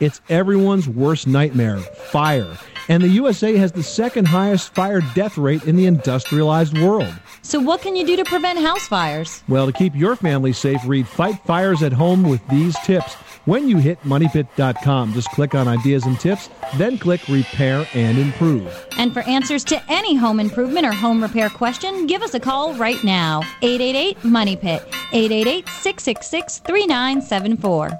It's everyone's worst nightmare fire. And the USA has the second highest fire death rate in the industrialized world. So, what can you do to prevent house fires? Well, to keep your family safe, read Fight Fires at Home with these tips. When you hit moneypit.com, just click on ideas and tips, then click repair and improve. And for answers to any home improvement or home repair question, give us a call right now. 888 Money Pit, 888 666 3974.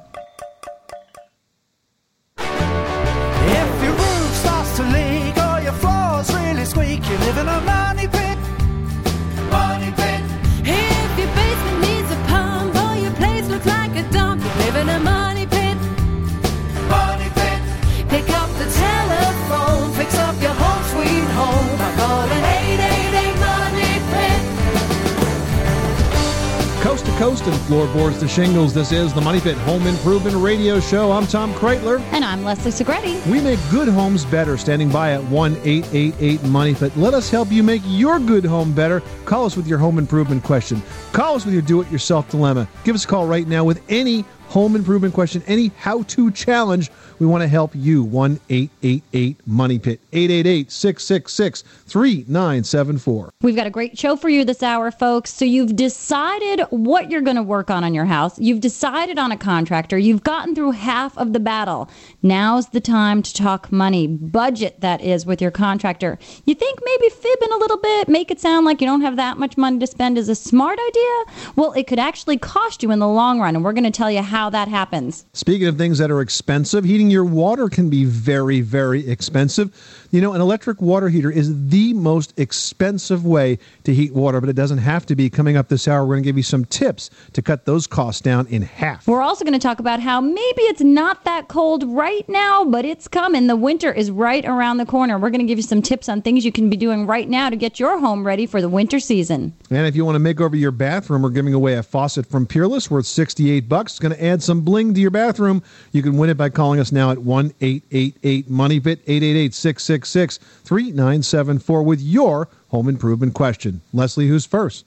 Coast to coast and floorboards to shingles, this is the Money Pit Home Improvement Radio Show. I'm Tom Kraeutler. And I'm Leslie Segrete. We make good homes better. Standing by at 1 888 Money Pit. Let us help you make your good home better. Call us with your home improvement question. Call us with your do it yourself dilemma. Give us a call right now with any home improvement question, any how to challenge. We want to help you. 1 888 Money Pit. 888 666 3974. We've got a great show for you this hour, folks. So, you've decided what you're going to work on on your house. You've decided on a contractor. You've gotten through half of the battle. Now's the time to talk money, budget that is, with your contractor. You think maybe fibbing a little bit, make it sound like you don't have that much money to spend is a smart idea? Well, it could actually cost you in the long run, and we're going to tell you how that happens. Speaking of things that are expensive, heating your water can be very, very expensive. You know, an electric water heater is the most expensive way to heat water, but it doesn't have to be. Coming up this hour, we're going to give you some tips to cut those costs down in half. We're also going to talk about how maybe it's not that cold right now, but it's coming. The winter is right around the corner. We're going to give you some tips on things you can be doing right now to get your home ready for the winter season. And if you want to make over your bathroom, we're giving away a faucet from Peerless worth 68 bucks. It's going to add some bling to your bathroom. You can win it by calling us now at 1 888 Money Pit 888 666 3974 with your home improvement question. Leslie, who's first?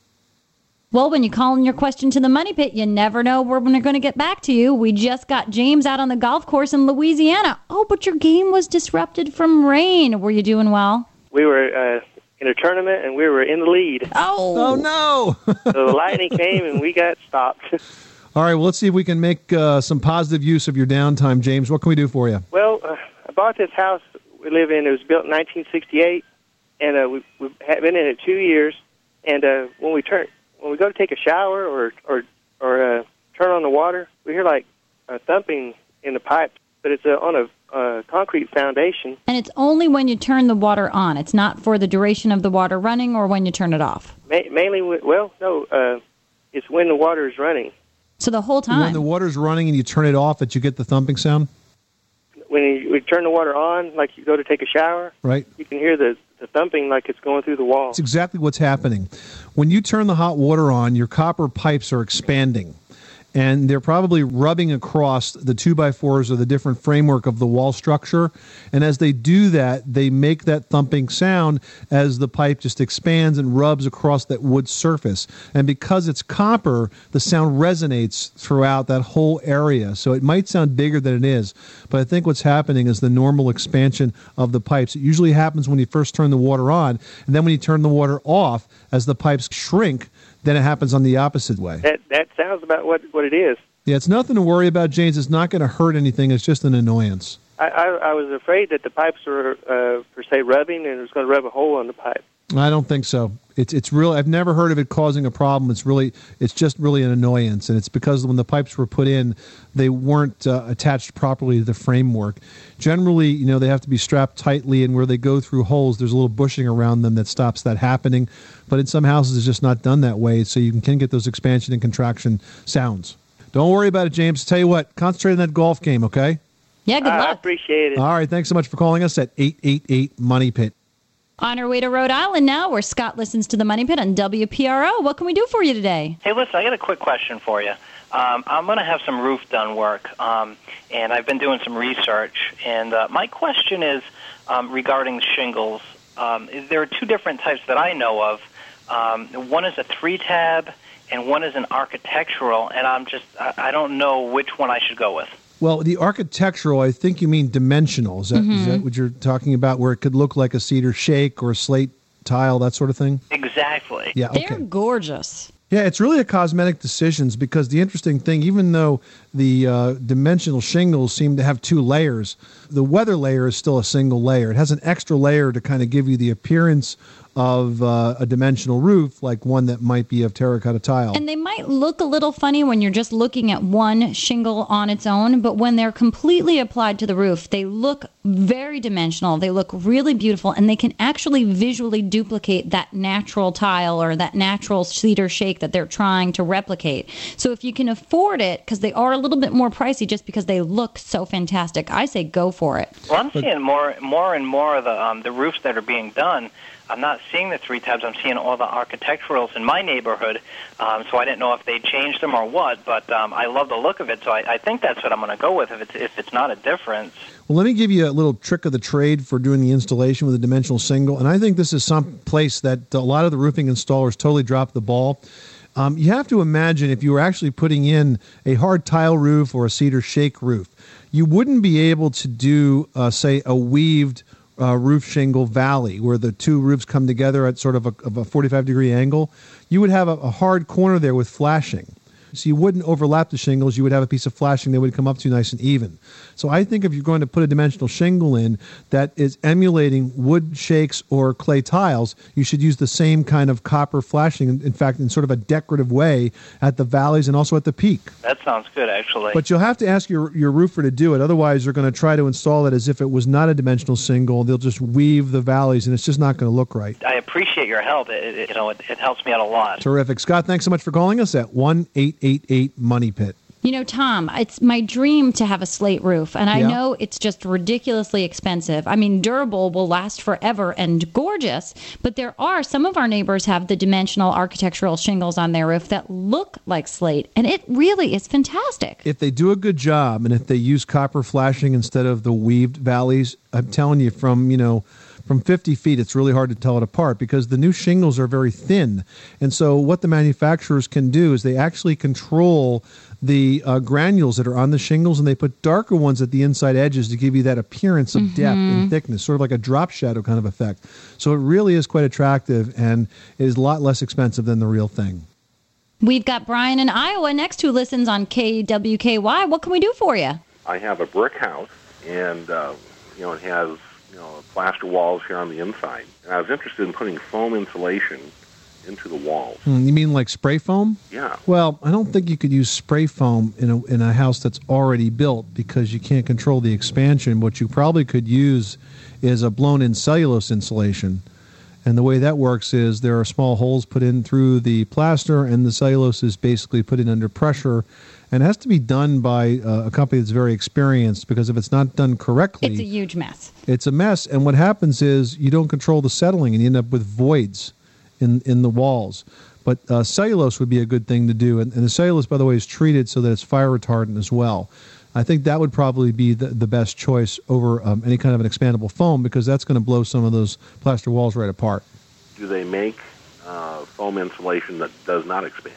Well, when you call in your question to the Money Pit, you never know when we're going to get back to you. We just got James out on the golf course in Louisiana. Oh, but your game was disrupted from rain. Were you doing well? We were uh, in a tournament and we were in the lead. Oh, Oh, no. So the lightning came and we got stopped. All right, well, let's see if we can make uh, some positive use of your downtime, James. What can we do for you? well, uh, I bought this house we live in. It was built in 1968, and uh, we, we've been in it two years. And uh, when we turn, when we go to take a shower or or or uh, turn on the water, we hear like a thumping in the pipe, but it's uh, on a uh, concrete foundation. and it's only when you turn the water on. It's not for the duration of the water running or when you turn it off. Ma- mainly, wi- well, no, uh, it's when the water is running. So the whole time. When the water's running and you turn it off, that you get the thumping sound, When you, we turn the water on, like you go to take a shower, right? you can hear the, the thumping like it's going through the wall. That's exactly what's happening. When you turn the hot water on, your copper pipes are expanding. And they're probably rubbing across the two by fours or the different framework of the wall structure. And as they do that, they make that thumping sound as the pipe just expands and rubs across that wood surface. And because it's copper, the sound resonates throughout that whole area. So it might sound bigger than it is. But I think what's happening is the normal expansion of the pipes. It usually happens when you first turn the water on. And then when you turn the water off, as the pipes shrink, then it happens on the opposite way. That that sounds about what what it is. Yeah, it's nothing to worry about, James. It's not going to hurt anything. It's just an annoyance. I, I, I was afraid that the pipes were uh, per se rubbing and it was going to rub a hole in the pipe. I don't think so. It's it's real. I've never heard of it causing a problem. It's really it's just really an annoyance, and it's because when the pipes were put in, they weren't uh, attached properly to the framework. Generally, you know, they have to be strapped tightly, and where they go through holes, there's a little bushing around them that stops that happening. But in some houses, it's just not done that way, so you can, can get those expansion and contraction sounds. Don't worry about it, James. Tell you what, concentrate on that golf game, okay? Yeah, good I luck. appreciate it. All right, thanks so much for calling us at 888 Money Pit. On our way to Rhode Island now, where Scott listens to the Money Pit on WPRO. What can we do for you today? Hey, listen, I got a quick question for you. Um, I'm going to have some roof done work, um, and I've been doing some research. And uh, my question is um, regarding shingles. Um, there are two different types that I know of. Um, one is a three tab, and one is an architectural. And I'm just, I, I don't know which one I should go with. Well, the architectural, I think you mean dimensional. Is that, is that what you're talking about, where it could look like a cedar shake or a slate tile, that sort of thing? Exactly. Yeah, okay. They're gorgeous. Yeah, it's really a cosmetic decisions because the interesting thing, even though the uh, dimensional shingles seem to have two layers, the weather layer is still a single layer. It has an extra layer to kind of give you the appearance of uh, a dimensional roof, like one that might be of terracotta tile. And they might look a little funny when you're just looking at one shingle on its own, but when they're completely applied to the roof, they look very dimensional. They look really beautiful, and they can actually visually duplicate that natural tile or that natural cedar shake that they're trying to replicate. So if you can afford it, because they are a little bit more pricey just because they look so fantastic, I say go for it. Well, I'm seeing more, more and more of the um, the roofs that are being done. I'm not seeing the three tabs. I'm seeing all the architecturals in my neighborhood. Um, so I didn't know if they changed them or what, but um, I love the look of it. So I, I think that's what I'm going to go with if it's if it's not a difference. Well, let me give you a little trick of the trade for doing the installation with a dimensional single. And I think this is some place that a lot of the roofing installers totally drop the ball. Um, you have to imagine if you were actually putting in a hard tile roof or a cedar shake roof, you wouldn't be able to do, uh, say, a weaved uh, roof shingle valley where the two roofs come together at sort of a, of a 45 degree angle. You would have a, a hard corner there with flashing. So you wouldn't overlap the shingles. You would have a piece of flashing that would come up to nice and even. So I think if you're going to put a dimensional shingle in that is emulating wood shakes or clay tiles, you should use the same kind of copper flashing. In fact, in sort of a decorative way at the valleys and also at the peak. That sounds good, actually. But you'll have to ask your, your roofer to do it. Otherwise, they're going to try to install it as if it was not a dimensional shingle. They'll just weave the valleys, and it's just not going to look right. I appreciate your help. It, it, you know, it, it helps me out a lot. Terrific. Scott, thanks so much for calling us at 1 888 Money Pit. You know, Tom, it's my dream to have a slate roof, and I Yeah. know it's just ridiculously expensive. I mean, durable will last forever and gorgeous, but there are some of our neighbors have the dimensional architectural shingles on their roof that look like slate, and it really is fantastic. If they do a good job and if they use copper flashing instead of the weaved valleys, I'm telling you, from, you know, from 50 feet, it's really hard to tell it apart because the new shingles are very thin. And so, what the manufacturers can do is they actually control the uh, granules that are on the shingles and they put darker ones at the inside edges to give you that appearance of depth and thickness, sort of like a drop shadow kind of effect. So, it really is quite attractive and it is a lot less expensive than the real thing. We've got Brian in Iowa next who listens on KWKY. What can we do for you? I have a brick house, and uh, you know it has you know plaster walls here on the inside. And I was interested in putting foam insulation into the walls. Hmm, You mean like spray foam? Yeah, Well, I don't think you could use spray foam in a in a house that's already built because you can't control the expansion. What you probably could use is a blown-in cellulose insulation. And the way that works is there are small holes put in through the plaster, and the cellulose is basically put in under pressure. And it has to be done by uh, a company that's very experienced because if it's not done correctly, It's a huge mess. it's a mess. And what happens is you don't control the settling, and you end up with voids in in the walls. But uh, cellulose would be a good thing to do, and, and the cellulose, by the way, is treated so that it's fire retardant as well. I think that would probably be the, the best choice over um, any kind of an expandable foam because that's going to blow some of those plaster walls right apart. do they make uh, foam insulation that does not expand?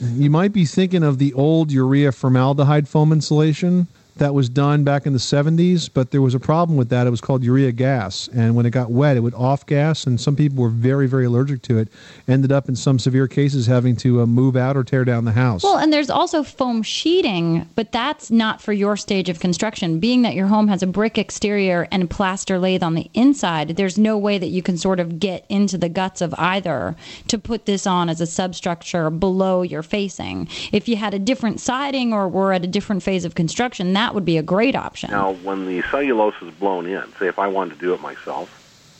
You might be thinking of the old urea formaldehyde foam insulation that was done back in the 70s, but there was a problem with that. It was called urea gas, and when it got wet, it would off gas, and some people were very, very allergic to it. Ended up in some severe cases having to uh, move out or tear down the house. Well, and there's also foam sheeting, but that's not for your stage of construction. Being that your home has a brick exterior and plaster lathe on the inside, there's no way that you can sort of get into the guts of either to put this on as a substructure below your facing. If you had a different siding or were at a different phase of construction, that would be a great option. Now, when the cellulose is blown in, say if I wanted to do it myself,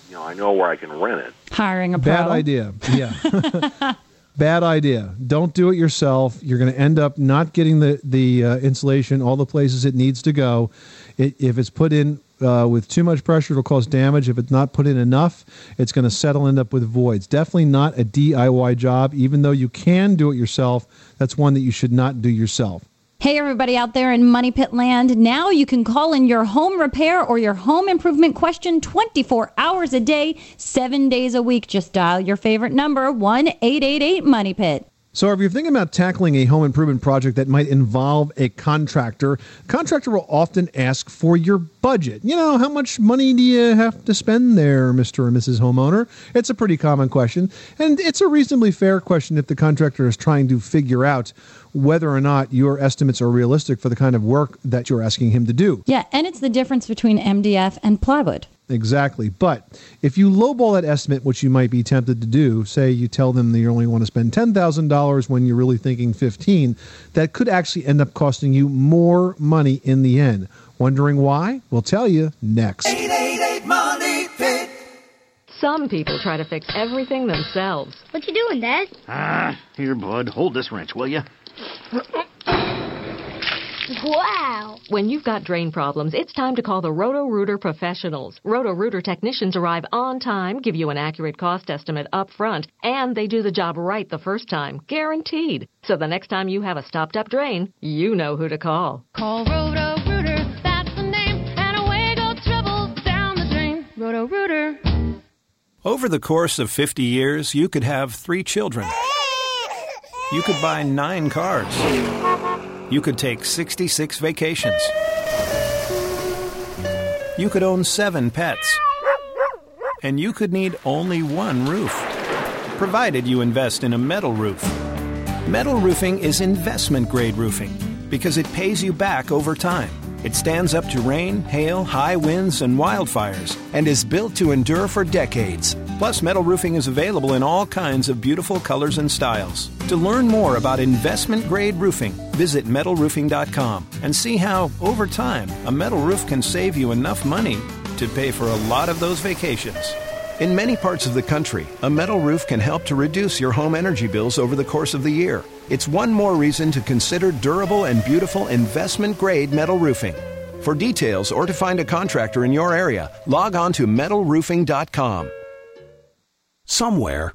you know I know where I can rent it. Hiring a pro. Bad idea. Yeah. Bad idea. Don't do it yourself. You're going to end up not getting the the uh, insulation all the places it needs to go. It, if it's put in uh, with too much pressure, it'll cause damage. If it's not put in enough, it's going to settle, end up with voids. Definitely not a DIY job. Even though you can do it yourself, that's one that you should not do yourself. Hey, everybody out there in Money Pit Land. Now you can call in your home repair or your home improvement question 24 hours a day, seven days a week. Just dial your favorite number, 1 888 Money Pit. So, if you're thinking about tackling a home improvement project that might involve a contractor, contractor will often ask for your budget. You know, how much money do you have to spend there, Mr. or Mrs. Homeowner? It's a pretty common question, and it's a reasonably fair question if the contractor is trying to figure out whether or not your estimates are realistic for the kind of work that you're asking him to do. Yeah, and it's the difference between MDF and plywood. Exactly. But if you lowball that estimate, which you might be tempted to do, say you tell them that you only want to spend $10,000 when you're really thinking 15, that could actually end up costing you more money in the end. Wondering why? We'll tell you next. 888 Money Pit. Some people try to fix everything themselves. What you doing, Dad? Ah, here, bud. Hold this wrench, will you? Wow. When you've got drain problems, it's time to call the Roto Rooter professionals. Roto Rooter technicians arrive on time, give you an accurate cost estimate up front, and they do the job right the first time, guaranteed. So the next time you have a stopped up drain, you know who to call. Call Roto Rooter, that's the name, and away go trouble down the drain. Roto Rooter. Over the course of 50 years, you could have three children. You could buy nine cars. You could take 66 vacations. You could own seven pets. And you could need only one roof, provided you invest in a metal roof. Metal roofing is investment grade roofing because it pays you back over time. It stands up to rain, hail, high winds, and wildfires and is built to endure for decades. Plus, metal roofing is available in all kinds of beautiful colors and styles. To learn more about investment grade roofing, visit metalroofing.com and see how, over time, a metal roof can save you enough money to pay for a lot of those vacations. In many parts of the country, a metal roof can help to reduce your home energy bills over the course of the year. It's one more reason to consider durable and beautiful investment grade metal roofing. For details or to find a contractor in your area, log on to metalroofing.com. Somewhere,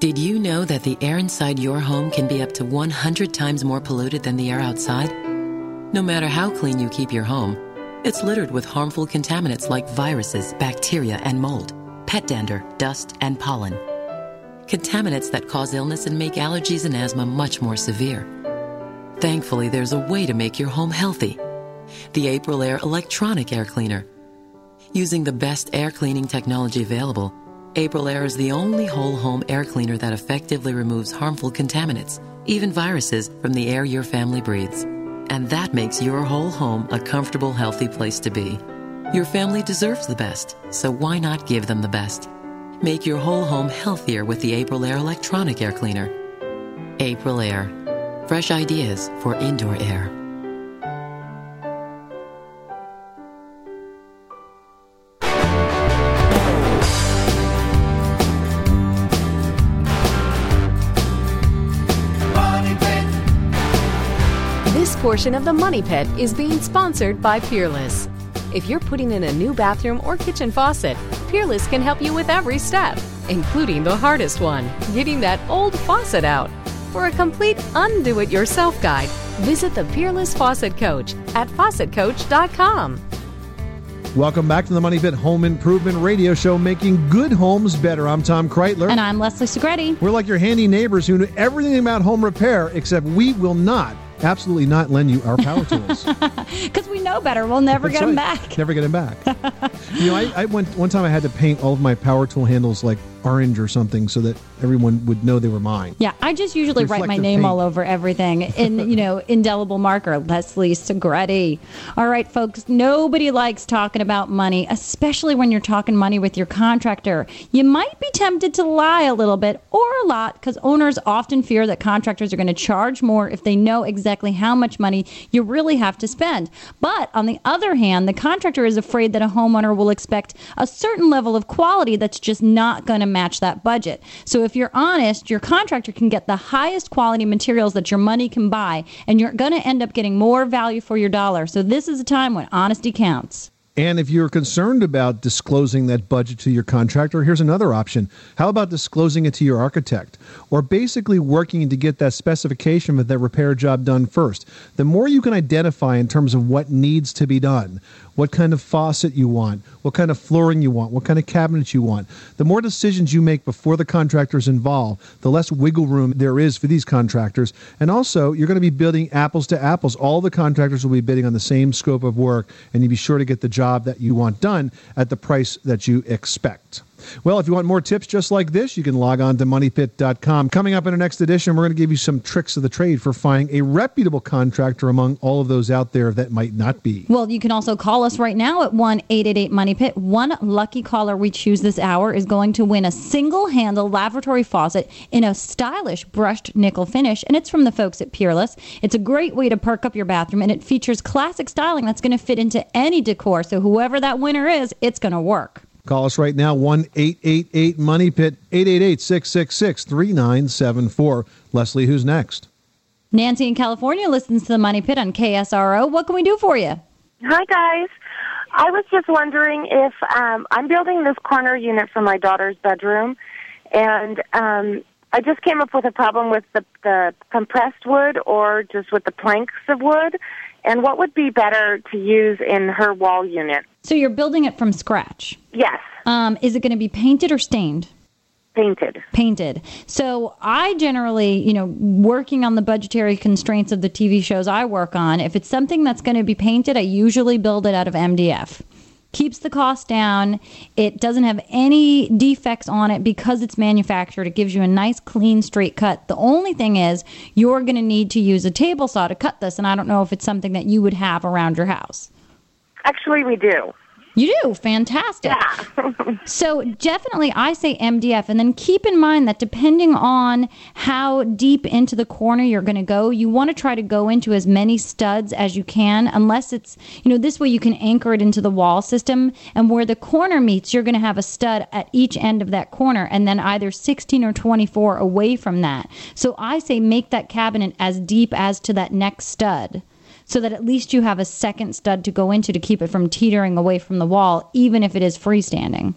Did you know that the air inside your home can be up to 100 times more polluted than the air outside? No matter how clean you keep your home, it's littered with harmful contaminants like viruses, bacteria, and mold, pet dander, dust, and pollen. Contaminants that cause illness and make allergies and asthma much more severe. Thankfully, there's a way to make your home healthy. The Aprilaire Electronic Air Cleaner. Using the best air cleaning technology available, Aprilaire is the only whole home air cleaner that effectively removes harmful contaminants, even viruses, from the air your family breathes. And that makes your whole home a comfortable, healthy place to be. Your family deserves the best, so why not give them the best? Make your whole home healthier with the Aprilaire Electronic Air Cleaner. Aprilaire. Fresh ideas for indoor air. Portion of the Money Pit is being sponsored by Peerless. If you're putting in a new bathroom or kitchen faucet, Peerless can help you with every step, including the hardest one getting that old faucet out. For a complete undo it yourself guide, visit the Peerless Faucet Coach at faucetcoach.com. Welcome back to the Money Pit Home Improvement Radio Show, making good homes better. I'm Tom Kraeutler. And I'm Leslie Segrete. We're like your handy neighbors who know everything about home repair, except we will not, absolutely not lend you our power tools. Because we know better. We'll never That's get them back. Never get them back. you know, I, I went one time. I had to paint all of my power tool handles like orange or something so that everyone would know they were mine. Yeah, I just usually write my name paint. all over everything in, you know, indelible marker, Leslie Segrete. All right, folks, nobody likes talking about money, especially when you're talking money with your contractor. You might be tempted to lie a little bit or a lot because owners often fear that contractors are going to charge more if they know exactly how much money you really have to spend. But on the other hand, the contractor is afraid that a homeowner will expect a certain level of quality that's just not going to match that budget. So if you're honest, your contractor can get the highest quality materials that your money can buy, and you're going to end up getting more value for your dollar. So this is a time when honesty counts. And if you're concerned about disclosing that budget to your contractor, here's another option. How about disclosing it to your architect? Or basically working to get that specification of that repair job done first. The more you can identify in terms of what needs to be done, what kind of faucet you want, what kind of flooring you want, what kind of cabinets you want, the more decisions you make before the contractor's involved, the less wiggle room there is for these contractors. And also, you're going to be bidding apples to apples. All the contractors will be bidding on the same scope of work, and you'll be sure to get the job that you want done at the price that you expect. Well, if you want more tips just like this, you can log on to moneypit.com. Coming up in our next edition, we're going to give you some tricks of the trade for finding a reputable contractor among all of those out there that might not be. Well, you can also call us right now at 1 888 Money Pit. One lucky caller we choose this hour is going to win a single handle lavatory faucet in a stylish brushed nickel finish, and it's from the folks at Peerless. It's a great way to perk up your bathroom, and it features classic styling that's going to fit into any decor. So, whoever that winner is, it's going to work. Call us right now, 1 888 Money Pit, 888 666 3974. Leslie, who's next? Nancy in California listens to the Money Pit on KSRO. What can we do for you? Hi, guys. I was just wondering if um, I'm building this corner unit for my daughter's bedroom, and um, I just came up with a problem with the, the compressed wood or just with the planks of wood, and what would be better to use in her wall unit? So, you're building it from scratch. Yes. Um, is it going to be painted or stained? Painted. Painted. So I generally, you know, working on the budgetary constraints of the TV shows I work on, if it's something that's going to be painted, I usually build it out of MDF. Keeps the cost down. It doesn't have any defects on it because it's manufactured. It gives you a nice, clean, straight cut. The only thing is, you're going to need to use a table saw to cut this, and I don't know if it's something that you would have around your house. Actually, we do. You do? Fantastic. Yeah. so, definitely, I say MDF. And then keep in mind that depending on how deep into the corner you're going to go, you want to try to go into as many studs as you can, unless it's, you know, this way you can anchor it into the wall system. And where the corner meets, you're going to have a stud at each end of that corner, and then either 16 or 24 away from that. So, I say make that cabinet as deep as to that next stud so that at least you have a second stud to go into to keep it from teetering away from the wall, even if it is freestanding.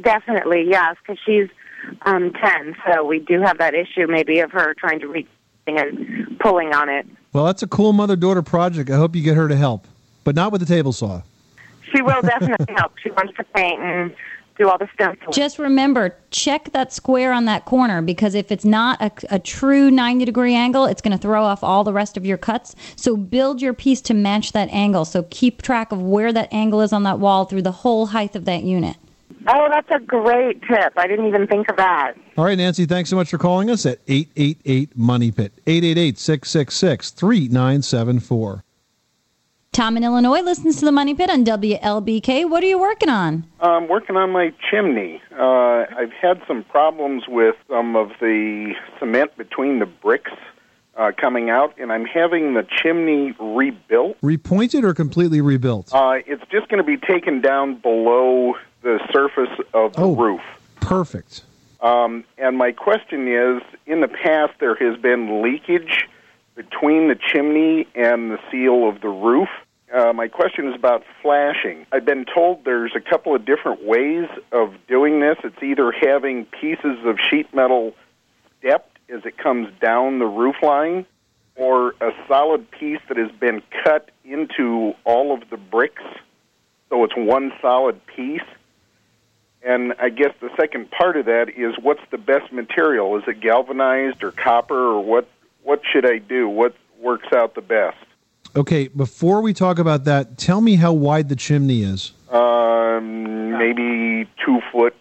Definitely, yes, because she's um, 10, so we do have that issue maybe of her trying to reach and pulling on it. Well, that's a cool mother daughter project. I hope you get her to help, but not with the table saw. She will definitely help. She wants to paint and do all the stuff. Just remember, check that square on that corner because if it's not a, a true 90 degree angle, it's going to throw off all the rest of your cuts. So build your piece to match that angle. So keep track of where that angle is on that wall through the whole height of that unit. Oh, that's a great tip. I didn't even think of that. All right, Nancy, thanks so much for calling us at 888 Money Pit, 888 666 3974. Tom in Illinois listens to the Money Pit on WLBK. What are you working on? I'm working on my chimney. Uh, I've had some problems with some of the cement between the bricks uh, coming out, and I'm having the chimney rebuilt. Repointed or completely rebuilt? Uh, it's just going to be taken down below the surface of the Oh. roof. Perfect. Um, and my question is in the past, there has been leakage between the chimney and the seal of the roof. Uh, my question is about flashing. I've been told there's a couple of different ways of doing this. It's either having pieces of sheet metal stepped as it comes down the roof line, or a solid piece that has been cut into all of the bricks, so it's one solid piece. And I guess the second part of that is what's the best material? Is it galvanized or copper or what what should I do? What works out the best? Okay, before we talk about that, tell me how wide the chimney is. Um, maybe two foot.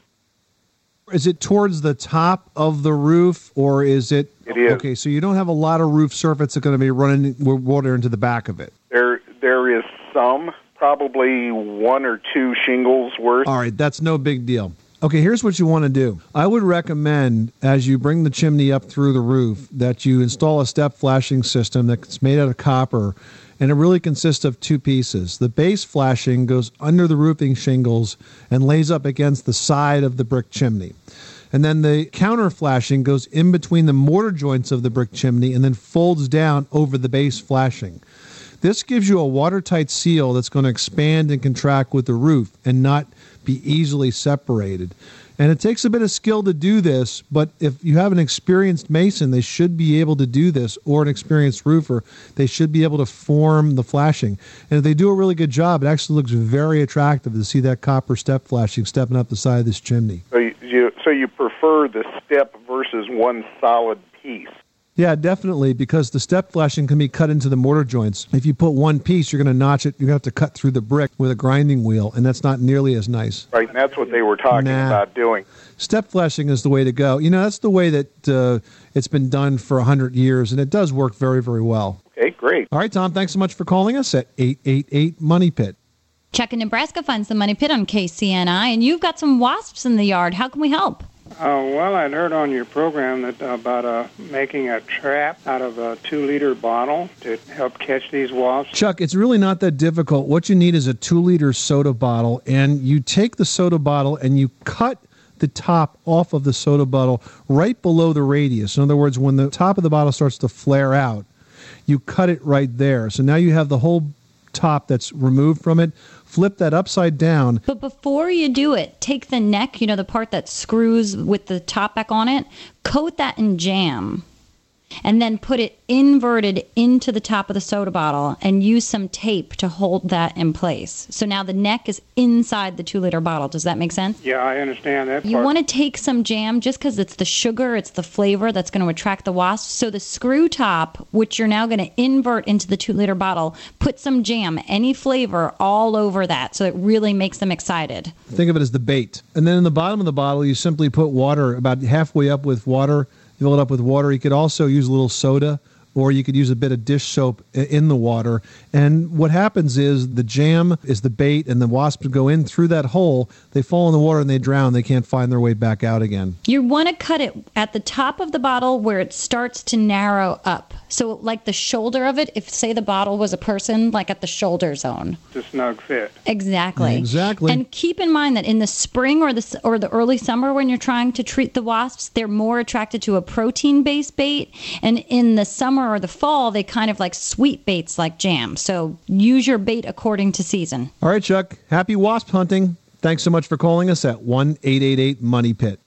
Is it towards the top of the roof, or is it? It is. Okay, so you don't have a lot of roof surface that's going to be running water into the back of it. There, there is some, probably one or two shingles worth. All right, that's no big deal. Okay, here's what you want to do. I would recommend as you bring the chimney up through the roof that you install a step flashing system that's made out of copper and it really consists of two pieces. The base flashing goes under the roofing shingles and lays up against the side of the brick chimney. And then the counter flashing goes in between the mortar joints of the brick chimney and then folds down over the base flashing. This gives you a watertight seal that's going to expand and contract with the roof and not be easily separated. And it takes a bit of skill to do this, but if you have an experienced mason, they should be able to do this, or an experienced roofer, they should be able to form the flashing. And if they do a really good job, it actually looks very attractive to see that copper step flashing stepping up the side of this chimney. So you, so you prefer the step versus one solid piece. Yeah, definitely, because the step flashing can be cut into the mortar joints. If you put one piece, you're going to notch it. You're going to have to cut through the brick with a grinding wheel, and that's not nearly as nice. Right, and that's what they were talking Nah. about doing. Step flashing is the way to go. You know, that's the way that uh, it's been done for 100 years, and it does work very, very well. Okay, great. All right, Tom, thanks so much for calling us at 888 Money Pit. Chuck in Nebraska finds the Money Pit on KCNI, and you've got some wasps in the yard. How can we help? Uh, well, I'd heard on your program that about uh, making a trap out of a two-liter bottle to help catch these wasps. Chuck, it's really not that difficult. What you need is a two liter soda bottle, and you take the soda bottle and you cut the top off of the soda bottle right below the radius. In other words, when the top of the bottle starts to flare out, you cut it right there. So now you have the whole top that's removed from it. Flip that upside down. But before you do it, take the neck, you know, the part that screws with the top back on it, coat that in jam, and then put it inverted into the top of the soda bottle and use some tape to hold that in place. So now the neck is inside the two liter bottle. Does that make sense? Yeah, I understand that You want to take some jam just because it's the sugar, it's the flavor that's going to attract the wasps. So the screw top, which you're now going to invert into the two liter bottle, put some jam, any flavor, all over that. So it really makes them excited. Think of it as the bait. And then in the bottom of the bottle, you simply put water about halfway up with water. Fill it up with water. You could also use a little soda, or you could use a bit of dish soap in the water. And what happens is the jam is the bait, and the wasps go in through that hole. They fall in the water and they drown. They can't find their way back out again. You want to cut it at the top of the bottle where it starts to narrow up. So, like the shoulder of it, if say the bottle was a person, like at the shoulder zone. It's a snug fit. Exactly. Exactly. And keep in mind that in the spring or the or the early summer when you're trying to treat the wasps, they're more attracted to a protein-based bait, and in the summer or the fall, they kind of like sweet baits like jam. So use your bait according to season. All right, Chuck. Happy wasp hunting. Thanks so much for calling us at 1 888 Money Pit.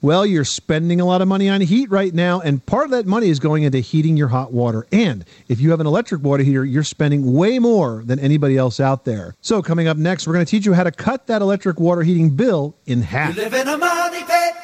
Well, you're spending a lot of money on heat right now, and part of that money is going into heating your hot water. And if you have an electric water heater, you're spending way more than anybody else out there. So, coming up next, we're going to teach you how to cut that electric water heating bill in half. live in a money pit.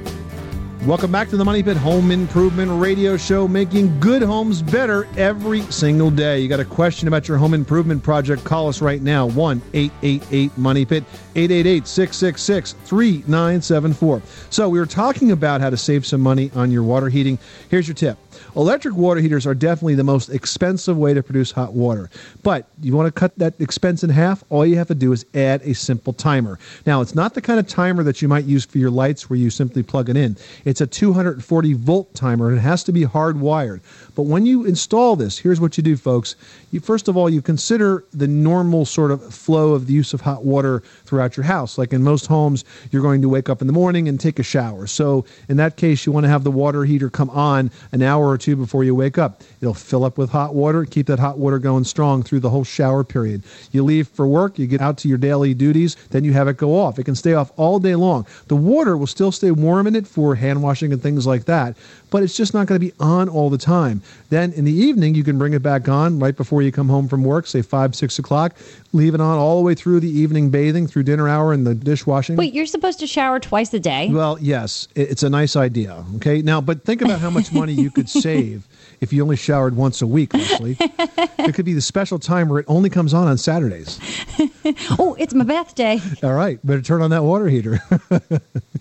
Welcome back to the Money Pit Home Improvement Radio Show, making good homes better every single day. You got a question about your home improvement project? Call us right now 1 888 Money Pit, 888 666 3974. So, we were talking about how to save some money on your water heating. Here's your tip electric water heaters are definitely the most expensive way to produce hot water. But you want to cut that expense in half? All you have to do is add a simple timer. Now, it's not the kind of timer that you might use for your lights where you simply plug it in. A 240 volt timer and it has to be hardwired. But when you install this, here's what you do, folks. You first of all you consider the normal sort of flow of the use of hot water throughout your house. Like in most homes, you're going to wake up in the morning and take a shower. So in that case, you want to have the water heater come on an hour or two before you wake up. It'll fill up with hot water, keep that hot water going strong through the whole shower period. You leave for work, you get out to your daily duties, then you have it go off. It can stay off all day long. The water will still stay warm in it for hand washing and things like that, but it's just not going to be on all the time. Then in the evening, you can bring it back on right before you come home from work, say five, six o'clock. Leave it on all the way through the evening bathing, through dinner hour, and the dishwashing. Wait, you're supposed to shower twice a day? Well, yes, it's a nice idea. Okay, now, but think about how much money you could save if you only showered once a week, Leslie. it could be the special time where it only comes on on Saturdays. oh, it's my bath day. All right, better turn on that water heater.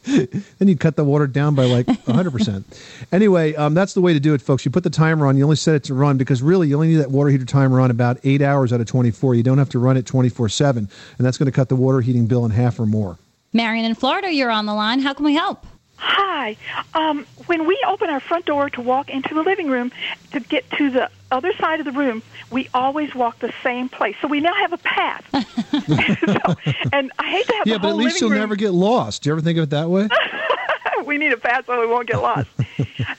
then you cut the water down by like 100%. anyway, um, that's the way to do it, folks. You put the timer on, you only set it to run because really you only need that water heater timer on about eight hours out of 24. You don't have to run it 24 7, and that's going to cut the water heating bill in half or more. Marion in Florida, you're on the line. How can we help? Hi. Um, when we open our front door to walk into the living room to get to the other side of the room, we always walk the same place. So we now have a path. So- and I hate to have Yeah, the but at least living you'll room. never get lost. Do you ever think of it that way? we need a path so we won't get lost.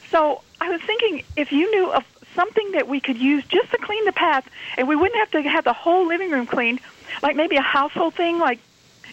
so I was thinking if you knew of something that we could use just to clean the path, and we wouldn't have to have the whole living room cleaned, like maybe a household thing, like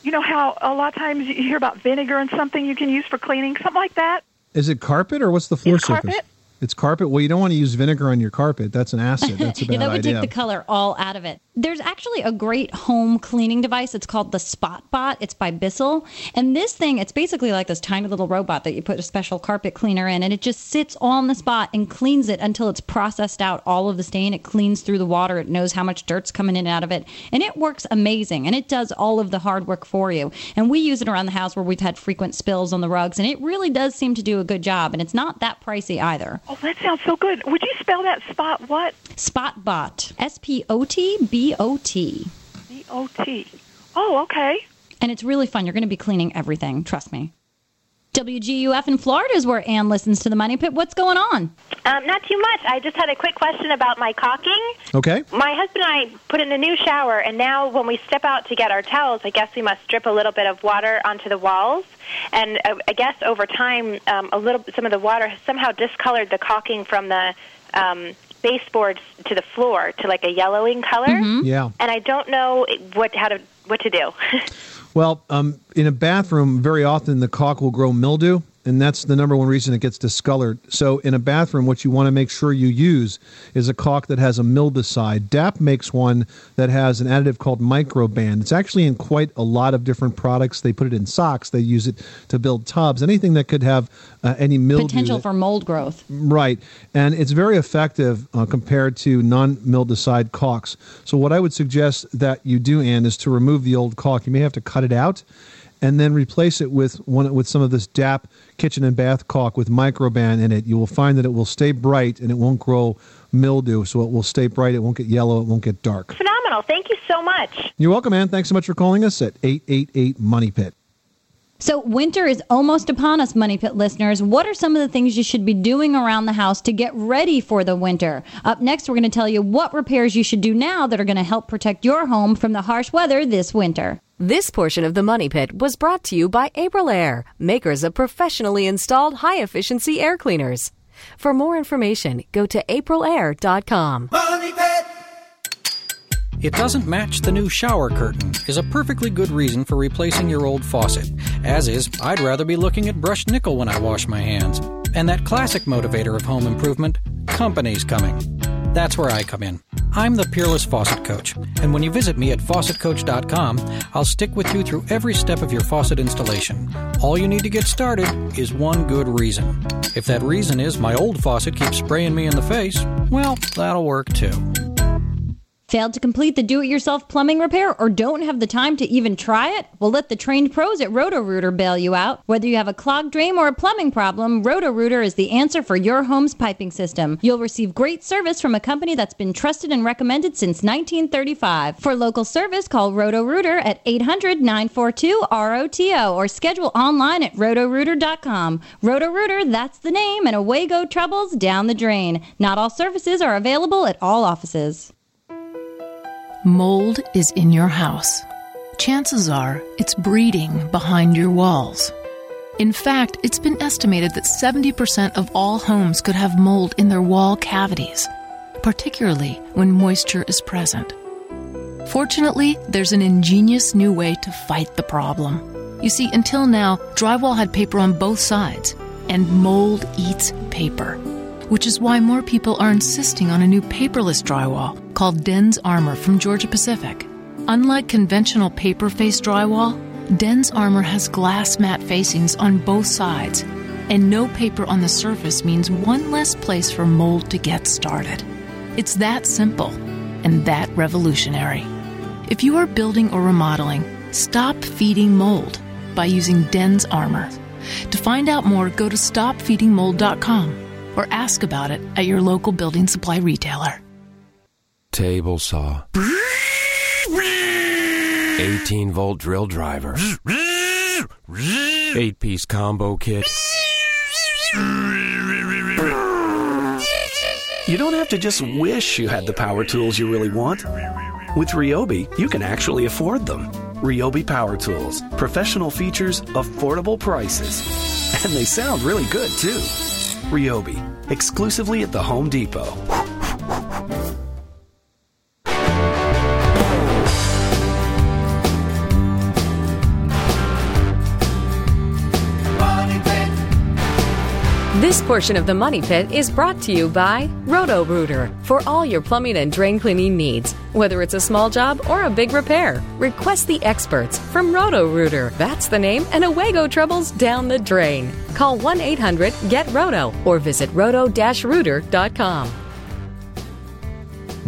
you know how a lot of times you hear about vinegar and something you can use for cleaning, something like that. Is it carpet or what's the floor It's surface? carpet. It's carpet. Well, you don't want to use vinegar on your carpet. That's an acid. That's a bad yeah, that would idea. take the color all out of it. There's actually a great home cleaning device. It's called the SpotBot. It's by Bissell. And this thing, it's basically like this tiny little robot that you put a special carpet cleaner in, and it just sits on the spot and cleans it until it's processed out all of the stain. It cleans through the water. It knows how much dirt's coming in and out of it. And it works amazing. And it does all of the hard work for you. And we use it around the house where we've had frequent spills on the rugs. And it really does seem to do a good job. And it's not that pricey either. Oh, that sounds so good. Would you spell that spot what? Spotbot. S P O T B O T. B O T. Oh, okay. And it's really fun. You're going to be cleaning everything. Trust me. WGUF in Florida is where Ann listens to the Money Pit. What's going on? Um, not too much. I just had a quick question about my caulking. Okay. My husband and I put in a new shower, and now when we step out to get our towels, I guess we must drip a little bit of water onto the walls. And uh, I guess over time, um, a little some of the water has somehow discolored the caulking from the um, baseboards to the floor to like a yellowing color. Yeah. And I don't know what how to what to do. Well, um, in a bathroom, very often the caulk will grow mildew, and that's the number one reason it gets discolored. So, in a bathroom, what you want to make sure you use is a caulk that has a mildewcide. DAP makes one that has an additive called Microban. It's actually in quite a lot of different products. They put it in socks. They use it to build tubs. Anything that could have uh, any mildew. Potential that- for mold growth. Right. And it's very effective uh, compared to non mildewcide caulks. So, what I would suggest that you do, Ann, is to remove the old caulk. You may have to cut it out and then replace it with one with some of this DAP kitchen and bath caulk with microban in it. You will find that it will stay bright and it won't grow mildew. So, it will stay bright. It won't get yellow. It won't get dark. Phenomenal. Thank you so much. You're welcome, Ann. Thanks so much for calling us at 888 Money Pit. So, winter is almost upon us, Money Pit listeners. What are some of the things you should be doing around the house to get ready for the winter? Up next, we're going to tell you what repairs you should do now that are going to help protect your home from the harsh weather this winter. This portion of the Money Pit was brought to you by Aprilaire, makers of professionally installed high efficiency air cleaners. For more information, go to aprilaire.com. Money Pit! It doesn't match the new shower curtain is a perfectly good reason for replacing your old faucet. As is, I'd rather be looking at brushed nickel when I wash my hands. And that classic motivator of home improvement, company's coming. That's where I come in. I'm the Peerless Faucet Coach, and when you visit me at faucetcoach.com, I'll stick with you through every step of your faucet installation. All you need to get started is one good reason. If that reason is my old faucet keeps spraying me in the face, well, that'll work too. Failed to complete the do it yourself plumbing repair or don't have the time to even try it? Well, let the trained pros at Roto Rooter bail you out. Whether you have a clogged drain or a plumbing problem, Roto Rooter is the answer for your home's piping system. You'll receive great service from a company that's been trusted and recommended since 1935. For local service, call Roto Rooter at 800 942 ROTO or schedule online at rotorooter.com. Roto Rooter, that's the name, and away go troubles down the drain. Not all services are available at all offices. Mold is in your house. Chances are it's breeding behind your walls. In fact, it's been estimated that 70% of all homes could have mold in their wall cavities, particularly when moisture is present. Fortunately, there's an ingenious new way to fight the problem. You see, until now, drywall had paper on both sides, and mold eats paper, which is why more people are insisting on a new paperless drywall called DensArmor from Georgia Pacific. Unlike conventional paper faced drywall, DensArmor has glass mat facings on both sides, and no paper on the surface means one less place for mold to get started. It's that simple and that revolutionary. If you are building or remodeling, stop feeding mold by using DensArmor. To find out more, go to stopfeedingmold.com or ask about it at your local building supply retailer. Table saw. 18 volt drill driver. 8 piece combo kit. You don't have to just wish you had the power tools you really want. With Ryobi, you can actually afford them. Ryobi Power Tools. Professional features, affordable prices. And they sound really good, too. Ryobi, exclusively at the Home Depot. This portion of the Money Pit is brought to you by Roto Rooter for all your plumbing and drain cleaning needs. Whether it's a small job or a big repair, request the experts from Roto Rooter. That's the name, and away go troubles down the drain. Call 1 800 GET ROTO or visit roto rooter.com.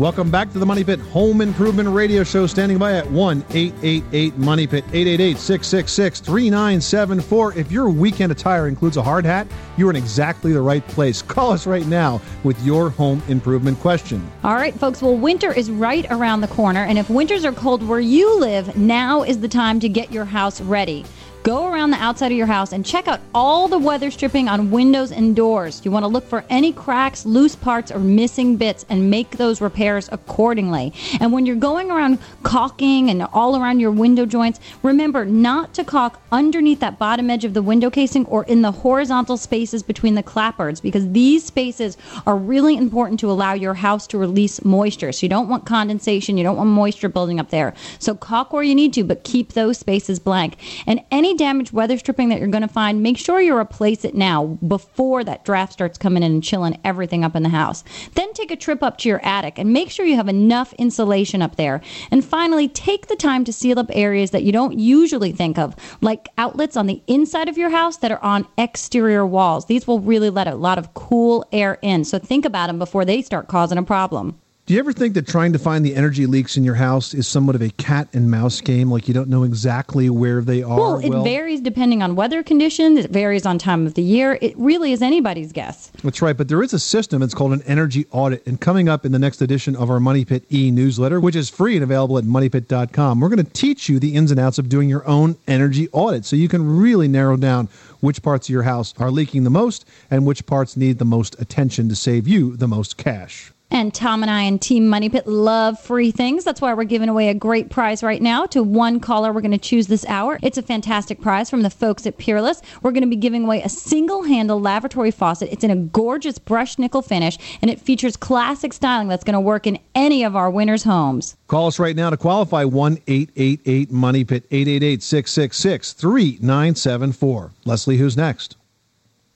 Welcome back to the Money Pit Home Improvement Radio Show. Standing by at 1 888 Money Pit 888 666 3974. If your weekend attire includes a hard hat, you're in exactly the right place. Call us right now with your home improvement question. All right, folks. Well, winter is right around the corner, and if winters are cold where you live, now is the time to get your house ready. Go around the outside of your house and check out all the weather stripping on windows and doors. You want to look for any cracks, loose parts, or missing bits and make those repairs accordingly. And when you're going around caulking and all around your window joints, remember not to caulk underneath that bottom edge of the window casing or in the horizontal spaces between the clapboards because these spaces are really important to allow your house to release moisture. So you don't want condensation, you don't want moisture building up there. So caulk where you need to, but keep those spaces blank. And any damaged weather stripping that you're going to find, make sure you replace it now before that draft starts coming in and chilling everything up in the house. Then take a trip up to your attic and make sure you have enough insulation up there. And finally, take the time to seal up areas that you don't usually think of, like outlets on the inside of your house that are on exterior walls. These will really let a lot of cool air in. So think about them before they start causing a problem. Do you ever think that trying to find the energy leaks in your house is somewhat of a cat and mouse game? Like you don't know exactly where they are? Well, it varies depending on weather conditions. It varies on time of the year. It really is anybody's guess. That's right, but there is a system. It's called an energy audit. And coming up in the next edition of our Money Pit e newsletter, which is free and available at moneypit.com, we're going to teach you the ins and outs of doing your own energy audit so you can really narrow down which parts of your house are leaking the most and which parts need the most attention to save you the most cash. And Tom and I and Team Money Pit love free things. That's why we're giving away a great prize right now to one caller we're going to choose this hour. It's a fantastic prize from the folks at Peerless. We're going to be giving away a single handle lavatory faucet. It's in a gorgeous brushed nickel finish and it features classic styling that's going to work in any of our winners' homes. Call us right now to qualify 1 888 Money Pit 888 666 3974. Leslie, who's next?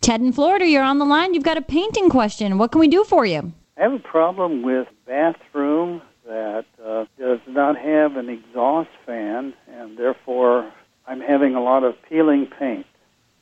Ted in Florida, you're on the line. You've got a painting question. What can we do for you? I have a problem with bathroom that uh, does not have an exhaust fan, and therefore I'm having a lot of peeling paint.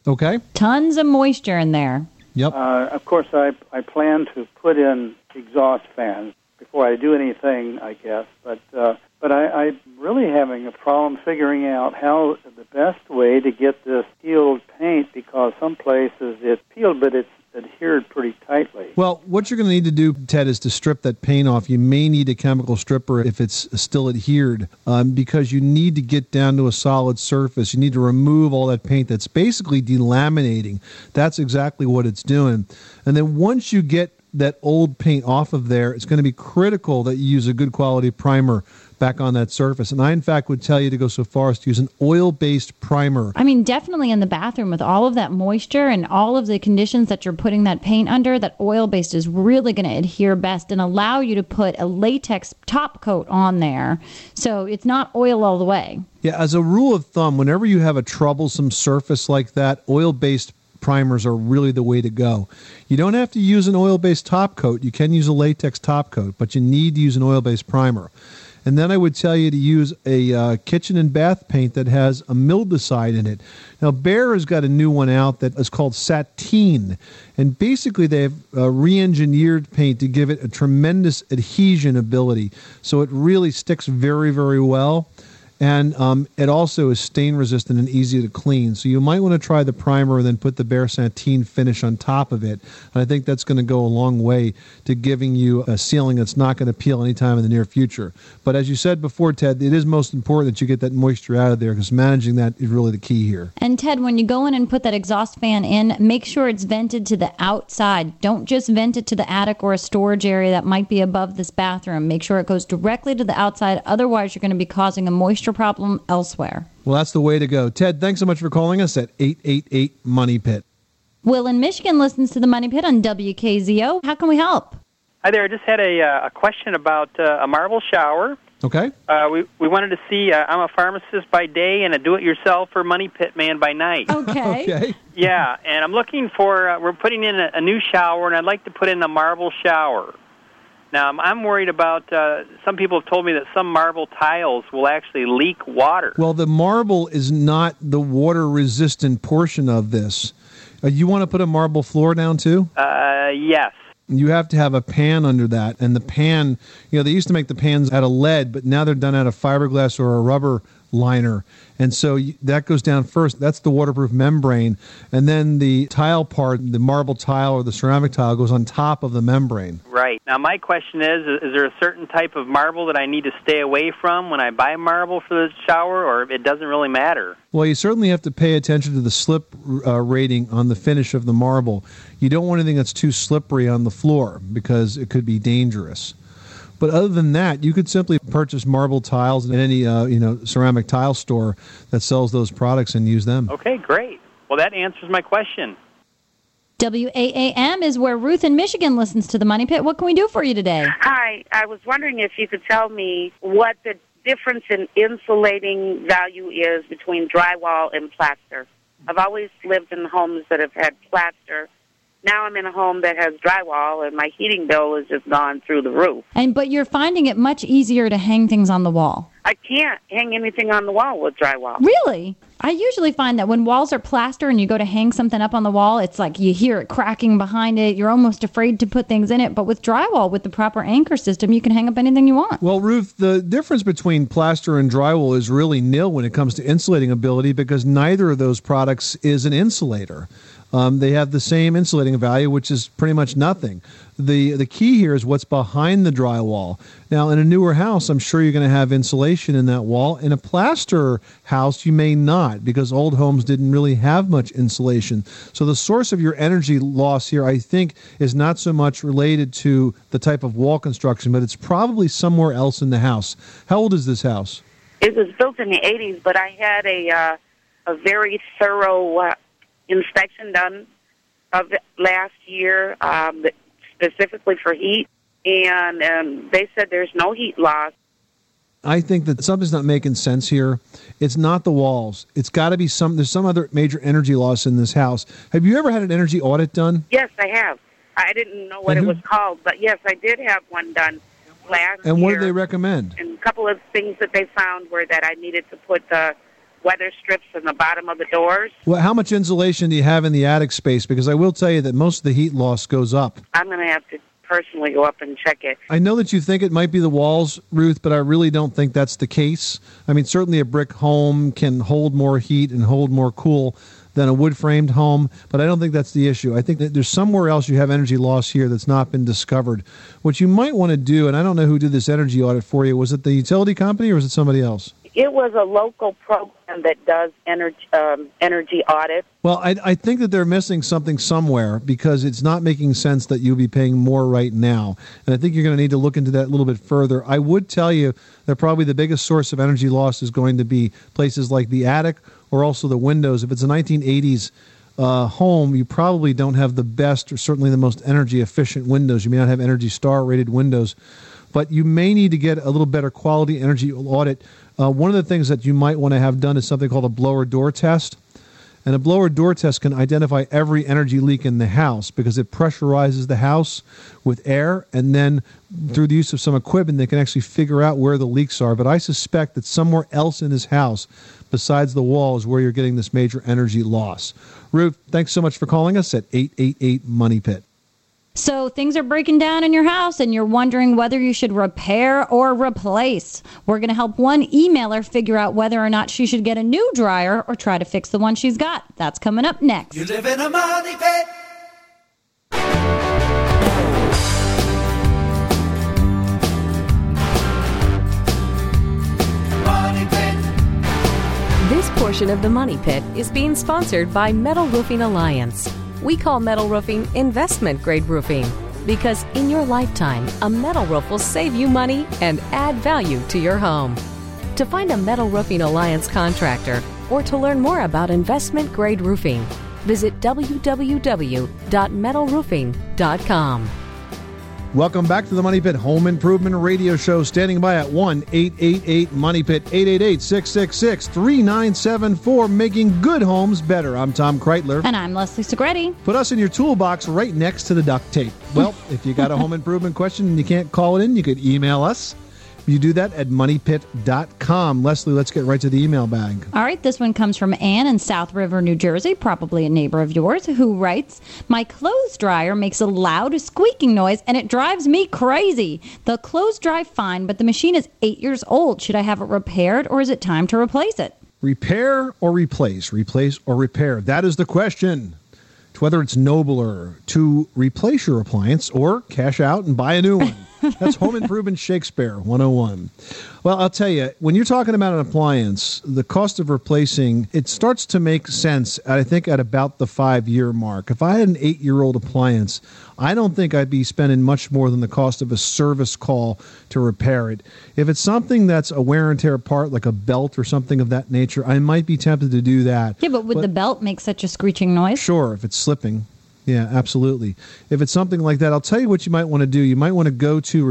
Okay. Tons of moisture in there. Yep. Uh, of course, I I plan to put in exhaust fans before I do anything, I guess. But uh, but I, I'm really having a problem figuring out how the best way to get this peeled paint because some places it's peeled, but it's adhered pretty tightly. Well, what you're going to need to do, Ted, is to strip that paint off. You may need a chemical stripper if it's still adhered, um, because you need to get down to a solid surface. You need to remove all that paint that's basically delaminating. That's exactly what it's doing. And then once you get that old paint off of there, it's going to be critical that you use a good quality primer back on that surface. And I, in fact, would tell you to go so far as to use an oil based primer. I mean, definitely in the bathroom with all of that moisture and all of the conditions that you're putting that paint under, that oil based is really going to adhere best and allow you to put a latex top coat on there. So it's not oil all the way. Yeah, as a rule of thumb, whenever you have a troublesome surface like that, oil based primers are really the way to go. You don't have to use an oil based top coat. You can use a latex top coat, but you need to use an oil based primer. And then I would tell you to use a uh, kitchen and bath paint that has a mildewcide in it. Now, Behr has got a new one out that is called Sateen. And basically, they have uh, re engineered paint to give it a tremendous adhesion ability. So it really sticks very, very well. And um, it also is stain resistant and easy to clean. So you might want to try the primer and then put the Behr Satine finish on top of it. And I think that's going to go a long way to giving you a ceiling that's not going to peel anytime in the near future. But as you said before, Ted, it is most important that you get that moisture out of there because managing that is really the key here. And Ted, when you go in and put that exhaust fan in, make sure it's vented to the outside. Don't just vent it to the attic or a storage area that might be above this bathroom. Make sure it goes directly to the outside. Otherwise, you're going to be causing a moisture problem elsewhere. Well, that's the way to go. Ted, thanks so much for calling us at 888 Money Pit. Will in Michigan listens to the Money Pit on WKZO. How can we help? Hi there. I just had a, uh, a question about uh, a marble shower. Okay. Uh, we we wanted to see. Uh, I'm a pharmacist by day and a do-it-yourselfer money pit man by night. Okay. okay. Yeah, and I'm looking for. Uh, we're putting in a, a new shower, and I'd like to put in a marble shower. Now I'm, worried about. Uh, some people have told me that some marble tiles will actually leak water. Well, the marble is not the water resistant portion of this. Uh, you want to put a marble floor down too? Uh, yes. You have to have a pan under that, and the pan, you know, they used to make the pans out of lead, but now they're done out of fiberglass or a rubber liner, and so that goes down first. That's the waterproof membrane, and then the tile part, the marble tile or the ceramic tile, goes on top of the membrane. Right. Now my question is: Is there a certain type of marble that I need to stay away from when I buy marble for the shower, or it doesn't really matter? Well, you certainly have to pay attention to the slip uh, rating on the finish of the marble. You don't want anything that's too slippery on the floor because it could be dangerous. But other than that, you could simply purchase marble tiles in any uh, you know ceramic tile store that sells those products and use them. Okay, great. Well, that answers my question. WAAM is where Ruth in Michigan listens to the Money Pit. What can we do for you today? Hi, I was wondering if you could tell me what the difference in insulating value is between drywall and plaster. I've always lived in homes that have had plaster. Now I'm in a home that has drywall, and my heating bill has just gone through the roof. And but you're finding it much easier to hang things on the wall. I can't hang anything on the wall with drywall. Really? I usually find that when walls are plaster and you go to hang something up on the wall, it's like you hear it cracking behind it. You're almost afraid to put things in it. But with drywall, with the proper anchor system, you can hang up anything you want. Well, Ruth, the difference between plaster and drywall is really nil when it comes to insulating ability because neither of those products is an insulator. Um, they have the same insulating value, which is pretty much nothing. The the key here is what's behind the drywall. Now, in a newer house, I'm sure you're going to have insulation in that wall. In a plaster house, you may not because old homes didn't really have much insulation. So the source of your energy loss here, I think, is not so much related to the type of wall construction, but it's probably somewhere else in the house. How old is this house? It was built in the 80s, but I had a uh, a very thorough uh, inspection done of last year, um, specifically for heat, and um, they said there's no heat loss. I think that something's not making sense here. It's not the walls. It's got to be some. There's some other major energy loss in this house. Have you ever had an energy audit done? Yes, I have. I didn't know what And it who- was called, but yes, I did have one done last And year. what do they recommend? And a couple of things that they found were that I needed to put the weather strips in the bottom of the doors. Well, how much insulation do you have in the attic space? Because I will tell you that most of the heat loss goes up. I'm going to have to personally go up and check it. I know that you think it might be the walls, Ruth, but I really don't think that's the case. I mean, certainly a brick home can hold more heat and hold more cool than a wood framed home, but I don't think that's the issue. I think that there's somewhere else you have energy loss here that's not been discovered. What you might want to do, and I don't know who did this energy audit for you, was it the utility company or was it somebody else? It was a local program that does energy um, energy audits. Well, I, I think that they're missing something somewhere because it's not making sense that you'll be paying more right now. And I think you're going to need to look into that a little bit further. I would tell you that probably the biggest source of energy loss is going to be places like the attic or also the windows. If it's a 1980s uh, home, you probably don't have the best or certainly the most energy efficient windows. You may not have Energy Star rated windows, but you may need to get a little better quality energy audit. Uh, one of the things that you might want to have done is something called a blower door test. And a blower door test can identify every energy leak in the house because it pressurizes the house with air. And then through the use of some equipment, they can actually figure out where the leaks are. But I suspect that somewhere else in this house, besides the walls, where you're getting this major energy loss. Ruth, thanks so much for calling us at 888 Money Pit. So things are breaking down in your house and you're wondering whether you should repair or replace. We're going to help one emailer figure out whether or not she should get a new dryer or try to fix the one she's got. That's coming up next. You live in a money pit. Money pit. This portion of the Money Pit is being sponsored by Metal Roofing Alliance. We call metal roofing investment grade roofing because in your lifetime, a metal roof will save you money and add value to your home. To find a Metal Roofing Alliance contractor or to learn more about investment grade roofing, visit www.metalroofing.com. Welcome back to the Money Pit Home Improvement Radio Show. Standing by at 1 888 Money Pit 888 666 3974, making good homes better. I'm Tom Kraeutler. And I'm Leslie Segrete. Put us in your toolbox right next to the duct tape. Well, if you got a home improvement question and you can't call it in, you could email us. You do that at moneypit.com. Leslie, let's get right to the email bag. All right, this one comes from Ann in South River, New Jersey, probably a neighbor of yours, who writes My clothes dryer makes a loud squeaking noise and it drives me crazy. The clothes dry fine, but the machine is eight years old. Should I have it repaired or is it time to replace it? Repair or replace? Replace or repair? That is the question. It's whether it's nobler to replace your appliance or cash out and buy a new one. That's Home Improvement Shakespeare 101. Well, I'll tell you, when you're talking about an appliance, the cost of replacing it starts to make sense. I think at about the five year mark. If I had an eight year old appliance, I don't think I'd be spending much more than the cost of a service call to repair it. If it's something that's a wear and tear part, like a belt or something of that nature, I might be tempted to do that. Yeah, but would the belt make such a screeching noise? Sure, if it's slipping. Yeah, absolutely. If it's something like that, I'll tell you what you might want to do. You might want to go to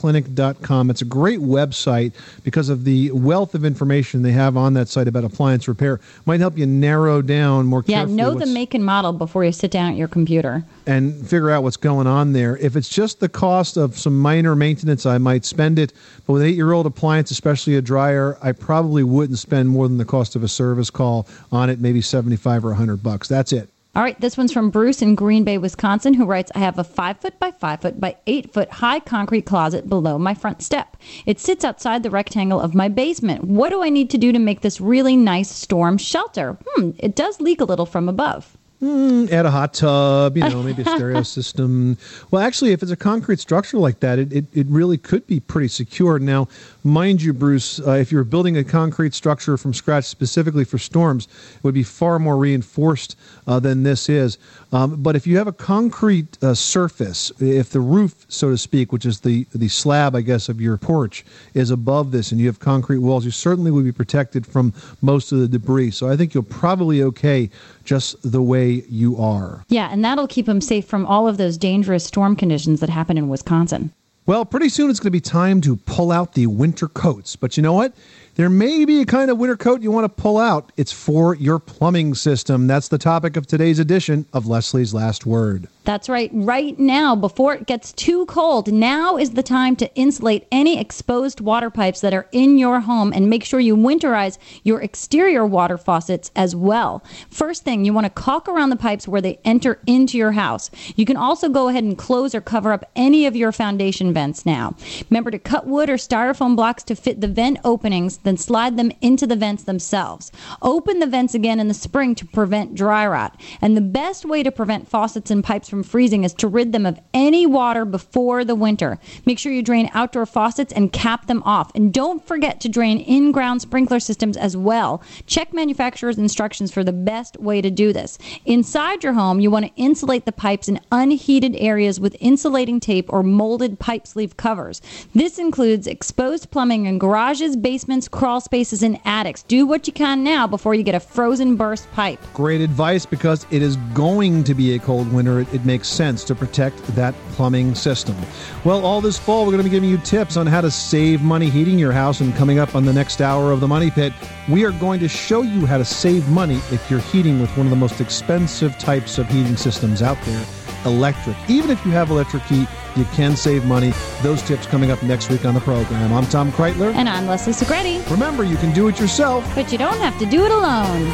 repairclinic.com. It's a great website because of the wealth of information they have on that site about appliance repair. Might help you narrow down more Yeah, carefully know the make and model before you sit down at your computer. and figure out what's going on there. If it's just the cost of some minor maintenance, I might spend it. But with an eight-year-old appliance, especially a dryer, I probably wouldn't spend more than the cost of a service call on it, maybe seventy-five or hundred bucks. That's it. All right, this one's from Bruce in Green Bay, Wisconsin, who writes I have a five foot by five foot by eight foot high concrete closet below my front step. It sits outside the rectangle of my basement. What do I need to do to make this really nice storm shelter? Hmm, it does leak a little from above. Mm, add a hot tub, you know, maybe a stereo system. Well, actually, if it's a concrete structure like that, it, it, it really could be pretty secure. Now, mind you, Bruce, uh, if you're building a concrete structure from scratch specifically for storms, it would be far more reinforced uh, than this is. Um, but if you have a concrete uh, surface, if the roof, so to speak, which is the, the slab, I guess, of your porch, is above this and you have concrete walls, you certainly would be protected from most of the debris. So I think you'll probably okay just the way you are. Yeah, and that'll keep them safe from all of those dangerous storm conditions that happen in Wisconsin. Well, pretty soon it's going to be time to pull out the winter coats. But you know what? There may be a kind of winter coat you want to pull out. It's for your plumbing system. That's the topic of today's edition of Leslie's Last Word. That's right. Right now, before it gets too cold, now is the time to insulate any exposed water pipes that are in your home and make sure you winterize your exterior water faucets as well. First thing, you want to caulk around the pipes where they enter into your house. You can also go ahead and close or cover up any of your foundation vents now. Remember to cut wood or styrofoam blocks to fit the vent openings, then slide them into the vents themselves. Open the vents again in the spring to prevent dry rot. And the best way to prevent faucets and pipes from freezing is to rid them of any water before the winter. Make sure you drain outdoor faucets and cap them off. And don't forget to drain in ground sprinkler systems as well. Check manufacturer's instructions for the best way to do this. Inside your home, you want to insulate the pipes in unheated areas with insulating tape or molded pipe sleeve covers. This includes exposed plumbing in garages, basements, crawl spaces, and attics. Do what you can now before you get a frozen burst pipe. Great advice because it is going to be a cold winter. It, it makes sense to protect that plumbing system. Well, all this fall, we're going to be giving you tips on how to save money heating your house. And coming up on the next hour of the Money Pit, we are going to show you how to save money if you're heating with one of the most expensive types of heating systems out there electric. Even if you have electric heat, you can save money. Those tips coming up next week on the program. I'm Tom Kraeutler. And I'm Leslie Segrete. Remember, you can do it yourself. But you don't have to do it alone.